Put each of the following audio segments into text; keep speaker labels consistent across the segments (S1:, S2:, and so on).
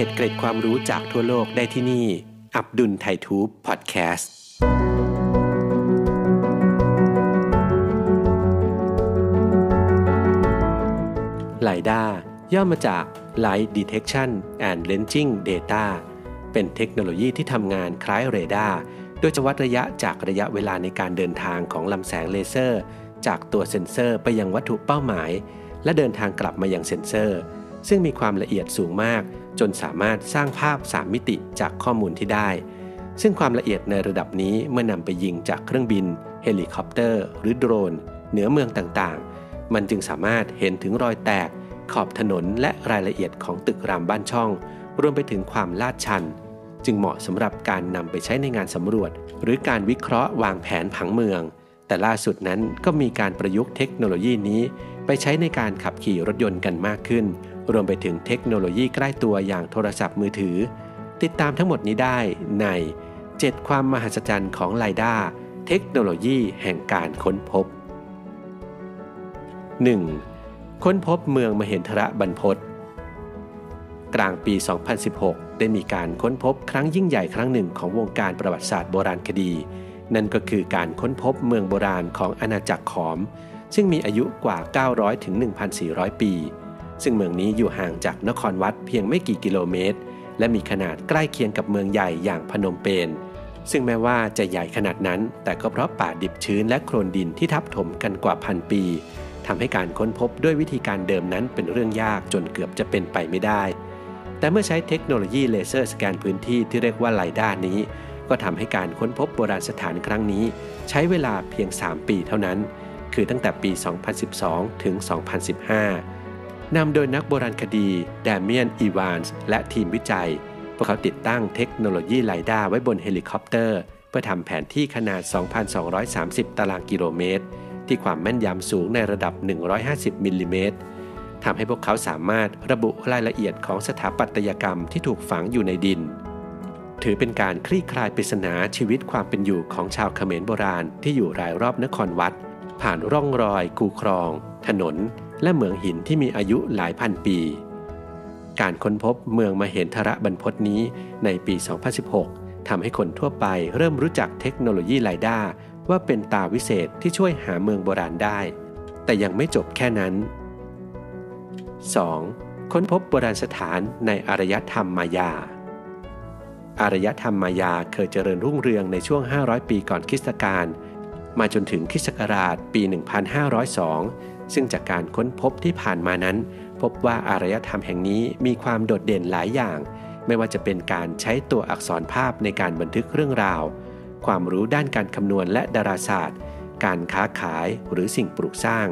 S1: อัปเดตเกร็ดความรู้จากทั่วโลกได้ที่นี่ อับดุลไททูบพอดแคสต์ไลด้าย่อมาจาก Light Detection and Ranging Data เป็นเทคโนโลยีที่ทำงานคล้ายเรดาร์โดยจะวัดระยะจากระยะเวลาในการเดินทางของลำแสงเลเซอร์ จากตัวเซ็นเซอร์ไปยังวัตถุเป้าหมาย และเดินทางกลับมายังเซ็นเซอร์ ซึ่งมีความละเอียดสูงมาก จนสามารถสร้างภาพ 3 มิติจากข้อมูลที่ได้ ซึ่งความละเอียดในระดับนี้เมื่อนำไปยิงจากเครื่องบิน เฮลิคอปเตอร์ หรือโดรน เหนือเมืองต่างๆ มันจึงสามารถเห็นถึงรอยแตก ขอบถนนและรายละเอียดของตึกรามบ้านช่อง รวมไปถึงความลาดชัน จึงเหมาะสำหรับการนำไปใช้ในงานสำรวจ หรือการวิเคราะห์วางแผนผังเมือง แต่ล่าสุดนั้นก็มีการประยุกต์เทคโนโลยีนี้ ไปใช้ในการขับขี่รถยนต์กันมากขึ้น รวมไปถึงเทคโนโลยีใกล้ตัวอย่างโทรศัพท์มือถือ ติดตามทั้งหมดนี้ได้ใน 7 ความมหัศจรรย์ของไลด้าเทคโนโลยีแห่งการค้นพบ 1. ค้นพบเมืองมเหินทระบรรพตกลางปี 2016 ได้มีการค้นพบครั้งยิ่งใหญ่ครั้งหนึ่งของวงการประวัติศาสตร์โบราณคดี นั่นก็คือการค้นพบเมืองโบราณของอาณาจักรขอม ซึ่งมีอายุกว่า 900 ถึง 1,400 ปี ซึ่งเมืองนี้อยู่ห่างจากนครวัดเพียงไม่กี่กิโลเมตร และมีขนาดใกล้เคียงกับเมืองใหญ่อย่างพนมเปญ ซึ่งแม้ว่าจะใหญ่ขนาดนั้น แต่ก็เพราะป่าดิบชื้นและโคลนดินที่ทับถมกันกว่าพันปีทำให้การค้นพบด้วยวิธีการเดิมนั้นเป็นเรื่องยากจนเกือบจะเป็นไปไม่ได้ แต่เมื่อใช้เทคโนโลยีเลเซอร์สแกนพื้นที่ที่เรียกว่าไลด้านี้ ก็ทำให้การค้นพบโบราณสถานครั้งนี้ ใช้เวลาเพียง 3 ปีเท่านั้น คือตั้งแต่ปี 2012 ถึง 2015 นำโดยนักโบราณคดีแดเมียน อีวานส์และทีมวิจัย พวกเขาติดตั้งเทคโนโลยี LiDAR ไว้บนเฮลิคอปเตอร์ เพื่อทำแผนที่ขนาด 2,230 ตารางกิโลเมตร ที่ความแม่นยำสูงในระดับ 150 มิลลิเมตรทำให้พวกเขาสามารถระบุรายละเอียดของสถาปัตยกรรมที่ถูกฝังอยู่ในดิน ถือเป็นการคลี่คลายปริศนาชีวิตความเป็นอยู่ของชาวเขมรโบราณที่อยู่รายรอบนครวัด ผ่านร่องรอยคูคลอง ถนน และเหมืองหินที่มีอายุหลายพันปี การค้นพบเมืองมาเหินทระบรรพตนี้ในปี 2016 ทำให้คนทั่วไปเริ่มรู้จักเทคโนโลยีไลด้าว่าเป็นตาวิเศษที่ช่วยหาเมืองโบราณได้ แต่ยังไม่จบแค่นั้น 2. ค้นพบโบราณสถานในอารยธรรมมายา อารยธรรมมายาเคยเจริญรุ่งเรืองในช่วง 500 ปีก่อนคริสตกาล มาจนถึงคริสตศักราชปี 1502 ซึ่งจากการค้นพบที่ผ่านมานั้น พบว่าอารยธรรมแห่งนี้มีความโดดเด่นหลายอย่าง ไม่ว่าจะเป็นการใช้ตัวอักษรภาพในการบันทึกเรื่องราว ความรู้ด้านการคำนวณและดาราศาสตร์ การค้าขายหรือสิ่งปลูกสร้าง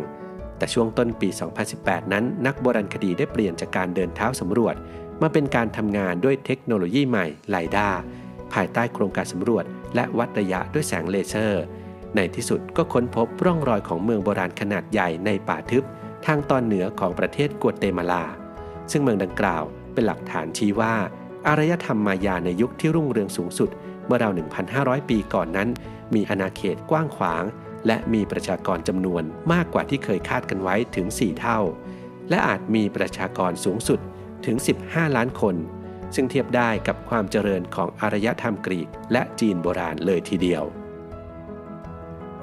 S1: แต่ช่วงต้นปี 2018 นั้น นักโบราณคดีได้เปลี่ยนจากการเดินเท้าสำรวจ มาเป็นการทำงานด้วยเทคโนโลยีใหม่ไลด้าภายใต้โครงการสำรวจ และวัดระยะด้วยแสงเลเซอร์ ในที่สุดก็ค้นพบร่องรอยของเมืองโบราณขนาดใหญ่ในป่าทึบ ทางตอนเหนือของประเทศกัวเตมาลา ซึ่งเมืองดังกล่าวเป็นหลักฐานชี้ว่า อารยธรรมมายาในยุคที่รุ่งเรืองสูงสุด เมื่อราว 1,500 ปีก่อนนั้น มีอาณาเขตกว้างขวาง และมีประชากรจำนวนมากกว่าที่เคยคาดกันไว้ถึง 4 เท่า และอาจมีประชากรสูงสุดถึง 15 ล้านคน ซึ่งเทียบได้กับความเจริญของอารยธรรมกรีกและจีนโบราณเลยทีเดียว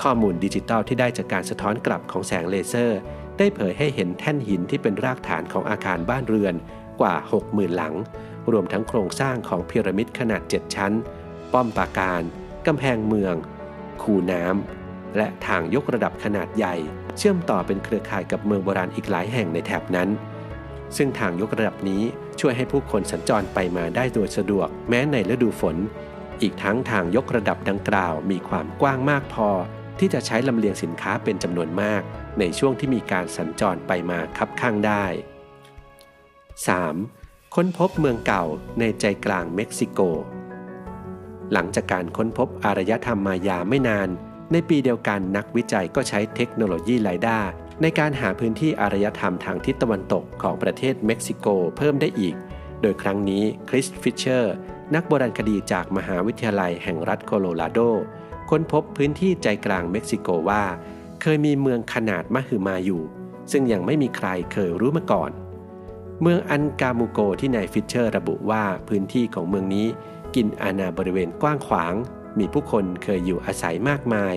S1: ข้อมูลดิจิตอลที่ได้จากการสะท้อนกลับของแสงเลเซอร์ ได้เผยให้เห็นแท่นหินที่เป็นรากฐานของอาคารบ้านเรือนกว่า 60,000 หลัง รวมทั้งโครงสร้างของพีระมิดขนาด 7 ชั้น ป้อมปราการ กำแพงเมือง คูน้ำ และทางยกระดับขนาดใหญ่ เชื่อมต่อเป็นเครือข่ายกับเมืองโบราณอีกหลายแห่งในแถบนั้น ซึ่งทางยกระดับนี้ช่วยให้ผู้คนสัญจรไปมาได้โดยสะดวกแม้ในฤดูฝน อีกทั้งทางยกระดับดังกล่าวมีความกว้างมากพอ ที่จะใช้ลำเลียงสินค้าเป็นจำนวนมาก ในช่วงที่มีการสัญจรไปมาคับข้างได้ 3. ค้นพบเมืองเก่าในใจกลางเม็กซิโก หลังจากการค้นพบอารยธรรมมายาไม่นาน ในปีเดียวกันนักวิจัยก็ใช้เทคโนโลยี LiDAR ในการหาพื้นที่อารยธรรมทางทิศตะวันตกของประเทศเม็กซิโกเพิ่มได้อีก โดยครั้งนี้คริสฟิชเชอร์ นักโบราณคดีจากมหาวิทยาลัยแห่งรัฐโคโลราโด ค้นพบพื้นที่ใจกลางเม็กซิโกว่า เคยมีเมืองขนาดมหึมาอยู่ ซึ่งยังไม่มีใครเคยรู้มาก่อน เมืองอันกามูโกที่นายฟิชเชอร์ระบุว่าพื้นที่ของเมืองนี้ กินอาณาบริเวณกว้างขวาง มีผู้คนเคยอยู่อาศัยมากมาย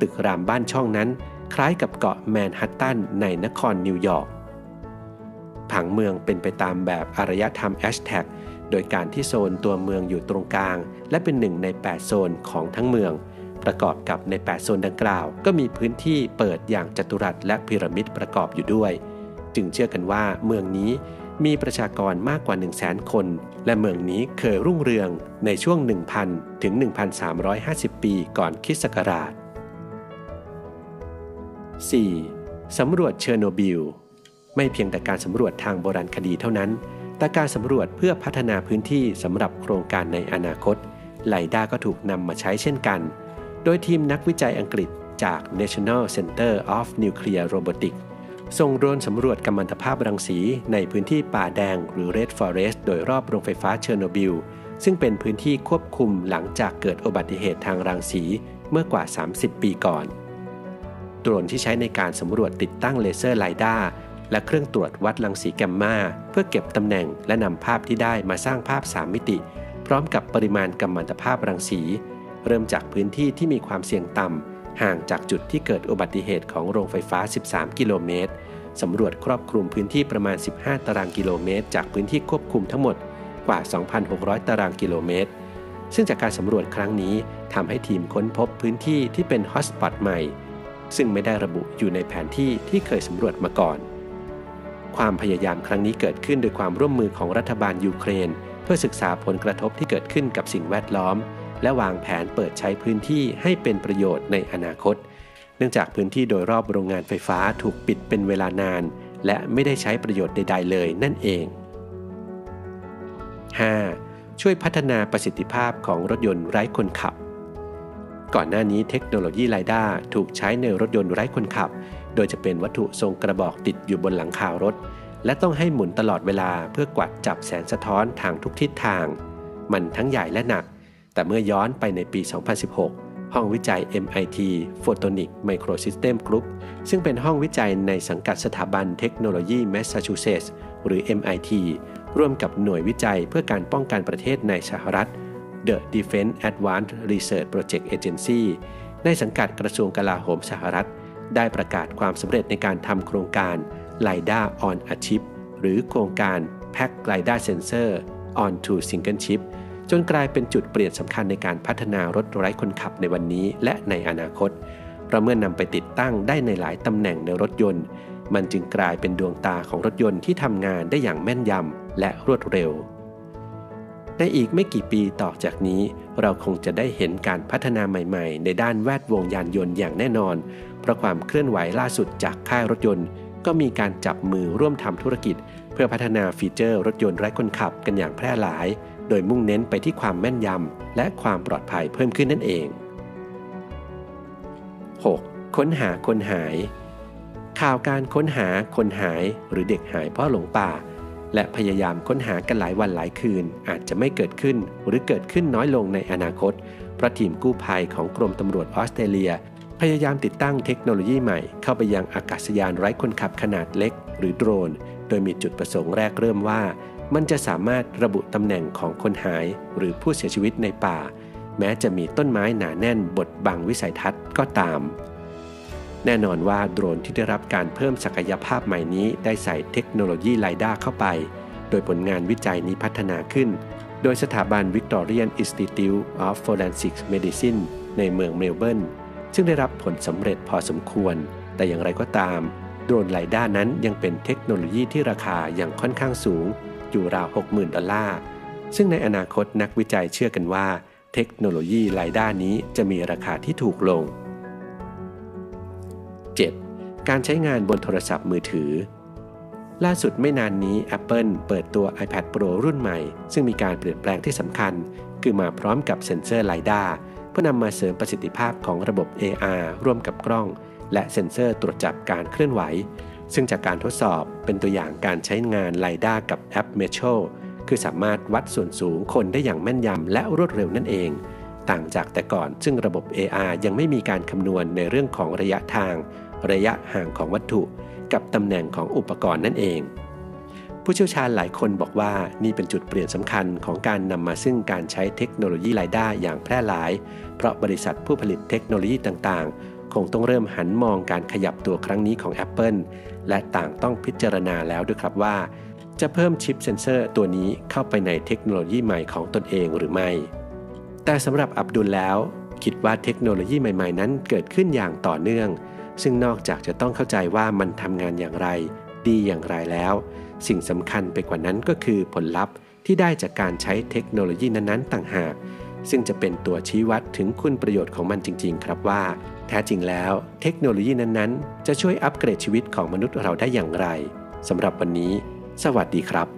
S1: ตึกรามบ้านช่องนั้น คล้ายกับเกาะแมนฮัตตันในนครนิวยอร์กผังเมืองเป็นไปตามแบบอารยธรรมแอซเท็กโดยการที่โซนตัวเมืองอยู่ตรงกลาง และเป็นหนึ่งใน 8 โซนของทั้งเมือง ประกอบกับใน 8 โซนดังกล่าว ก็มีพื้นที่เปิดอย่างจัตุรัสและพีระมิดประกอบอยู่ด้วย จึงเชื่อกันว่าเมืองนี้มีประชากรมากกว่า 1 0 0 0 0แสนคน และเมืองนี้เคยรุ่งเรืองในช่วง 1,000 ถึง 1,350 ปีก่อนคริสต์ศักราช 4. สำรวจเชอร์โนบิล ไม่เพียงแต่การสำรวจทางโบราณคดีเท่านั้น แต่การสำรวจเพื่อพัฒนาพื้นที่สำหรับโครงการในอนาคตไลด้าก็ถูกนำมาใช้เช่นกัน โดยทีมนักวิจัยอังกฤษจาก National Center of Nuclear Robotics ส่งโดรนสำรวจกัมมันตภาพรังสีในพื้นที่ป่าแดงหรือ Red Forest โดยรอบโรงไฟฟ้าเชอร์โนบิล ซึ่งเป็นพื้นที่ควบคุมหลังจากเกิดอุบัติเหตุทางรังสีเมื่อกว่า 30 ปีก่อน โดรนที่ใช้ในการสำรวจติดตั้งเลเซอร์ LiDAR และเครื่องตรวจวัดรังสีแกมมาเพื่อเก็บตำแหน่งและนำภาพที่ได้มาสร้างภาพ 3 มิติ พร้อมกับปริมาณกัมมันตภาพรังสี เริ่มจากพื้นที่ที่มีความเสี่ยงต่ำห่างจากจุดที่เกิดอุบัติเหตุของโรงไฟฟ้า 13 กิโลเมตรสำรวจครอบคลุมพื้นที่ประมาณ 15 ตารางกิโลเมตร จากพื้นที่ควบคุมทั้งหมดกว่า 2,600 ตารางกิโลเมตร ซึ่งจากการสำรวจครั้งนี้ทำให้ทีมค้นพบพื้นที่ที่เป็นฮอตสปอตใหม่ ซึ่งไม่ได้ระบุอยู่ในแผนที่ที่เคยสำรวจมาก่อน ความพยายามครั้งนี้เกิดขึ้นโดยความร่วมมือของรัฐบาลยูเครน เพื่อศึกษาผลกระทบที่เกิดขึ้นกับสิ่งแวดล้อม และวางแผนเปิดใช้พื้นที่ให้เป็นประโยชน์ในอนาคต เนื่องจากพื้นที่โดยรอบโรงงานไฟฟ้าถูกปิดเป็นเวลานาน และไม่ได้ใช้ประโยชน์ใด ๆ เลยนั่นเอง 5. ช่วยพัฒนาประสิทธิภาพของรถยนต์ไร้คนขับ ก่อนหน้านี้เทคโนโลยีไลด้าถูกใช้ในรถยนต์ไร้คนขับ โดยจะเป็นวัตถุทรงกระบอกติดอยู่บนหลังคารถ และต้องให้หมุนตลอดเวลาเพื่อกวัดจับแสงสะท้อนทางทุกทิศทาง มันทั้งใหญ่และหนัก แต่เมื่อย้อนไปในปี 2016 ห้องวิจัย MIT Photonic Microsystem Group ซึ่งเป็นห้องวิจัยในสังกัดสถาบันเทคโนโลยีแมสซาชูเซตส์หรือ MIT ร่วมกับหน่วยวิจัยเพื่อการป้องกันประเทศในสหรัฐ The Defense Advanced Research Project Agency ในสังกัดกระทรวงกลาโหมสหรัฐ ได้ประกาศความสำเร็จในการทำโครงการ LiDAR on a Chip หรือโครงการ Pack LiDAR Sensor onto Single Chip จนกลายเป็นจุดเปลี่ยนสำคัญในการพัฒนารถไร้คนขับในวันนี้และในอนาคต เพราะเมื่อนำไปติดตั้งได้ในหลายตำแหน่งในรถยนต์ มันจึงกลายเป็นดวงตาของรถยนต์ที่ทำงานได้อย่างแม่นยำและรวดเร็ว ในอีกไม่กี่ปีต่อจากนี้ เราคงจะได้เห็นการพัฒนาใหม่ ๆ ในด้านแวดวงยานยนต์อย่างแน่นอน เพราะความเคลื่อนไหวล่าสุดจากค่ายรถยนต์ ก็มีการจับมือร่วมทำธุรกิจ เพื่อพัฒนาฟีเจอร์รถยนต์ไร้คนขับกันอย่างแพร่หลาย โดยมุ่งเน้นไปที่ความแม่นยำและความปลอดภัยเพิ่มขึ้นนั่นเอง 6. ค้นหาคนหาย ข่าวการค้นหาคนหายหรือเด็กหายเพราะหลงป่า และพยายามค้นหากันหลายวันหลายคืน อาจจะไม่เกิดขึ้นหรือเกิดขึ้นน้อยลงในอนาคตเพราะทีมกู้ภัยของกรมตำรวจออสเตรเลีย พยายามติดตั้งเทคโนโลยีใหม่เข้าไปยังอากาศยานไร้คนขับขนาดเล็ก หรือโดรน โดยมีจุดประสงค์แรกเริ่มว่า มันจะสามารถระบุตำแหน่งของคนหายหรือผู้เสียชีวิตในป่า แม้จะมีต้นไม้หนาแน่นบดบังวิสัยทัศน์ก็ตาม แน่นอนว่าโดรนที่ได้รับการเพิ่มศักยภาพใหม่นี้ได้ใส่เทคโนโลยีไลด้าเข้าไป โดยผลงานวิจัยนี้พัฒนาขึ้น โดยสถาบัน Victorian Institute of Forensic Medicine ในเมืองเมลเบิร์นซึ่งได้รับผลสำเร็จพอสมควร แต่อย่างไรก็ตาม โดรน LiDAR นั้นยังเป็นเทคโนโลยีที่ราคาอยังค่อนข้างสูง อยู่ราว 60,000 ดอลลาร์ ซึ่งในอนาคตนักวิจัยเชื่อกันว่า เทคโนโลยี LiDAR นี้จะมีราคาที่ถูกลง 7. การใช้งานบนโทรศัพท์มือถือ ล่าสุดไม่นานนี้ Apple เปิดตัว iPad Pro รุ่นใหม่ ซึ่งมีการเปลี่ยนแปลงที่สำคัญ คือมาพร้อมกับเซ็นเซอร์ LiDAR เพื่อนำมาเสริมประสิทธิภาพของระบบ AR ร่วมกับกล้อง และเซ็นเซอร์ตรวจจับการเคลื่อนไหว ซึ่งจากการทดสอบเป็นตัวอย่างการใช้งานไลด้ากับแอป m e t r o คือสามารถวัดส่วนสูงคนได้อย่างแม่นยำและรวดเร็วนั่นเอง ต่างจากแต่ก่อนซึ่งระบบ AR ยังไม่มีการคำนวณในเรื่องของระยะทาง ระยะห่างของวัตถุ กับตำแหน่งของอุปกรณ์นั่นเอง ผู้เชี่ยวชาญหลายคนบอกว่านี่เป็นจุดเปลี่ยนสำคัญของการนำมาซึ่งการใช้เทคโนโลยีรายได้าอย่างแพร่หลาย เพราะบริษัทผู้ผลิตเทคโนโลยีต่างๆ คงต้องเริ่มหันมองการขยับตัวครั้งนี้ของ Apple และต่างต้องพิจารณาแล้วด้วยครับว่า จะเพิ่มชิปเซนเซอร์ตัวนี้เข้าไปในเทคโนโลยีใหม่ของตนเองหรือไม่ แต่สำหรับอับดุลแล้ว คิดว่าเทคโนโลยีใหม่ๆ นั้นเกิดขึ้นอย่างต่อเนื่อง ซึ่งนอกจากจะต้องเข้าใจว่ามันทำงานอย่างไร ดีอย่างไรแล้ว สิ่งสำคัญไปกว่านั้นก็คือผลลัพธ์ที่ได้จากการใช้เทคโนโลยีนั้นๆ ต่างหาก ซึ่งจะเป็นตัวชี้วัดถึงคุณประโยชน์ของมันจริง ๆ ครับว่า แท้จริงแล้ว เทคโนโลยีนั้นๆ จะช่วยอัปเกรดชีวิตของมนุษย์เราได้อย่างไรสำหรับวันนี้ สวัสดีครับ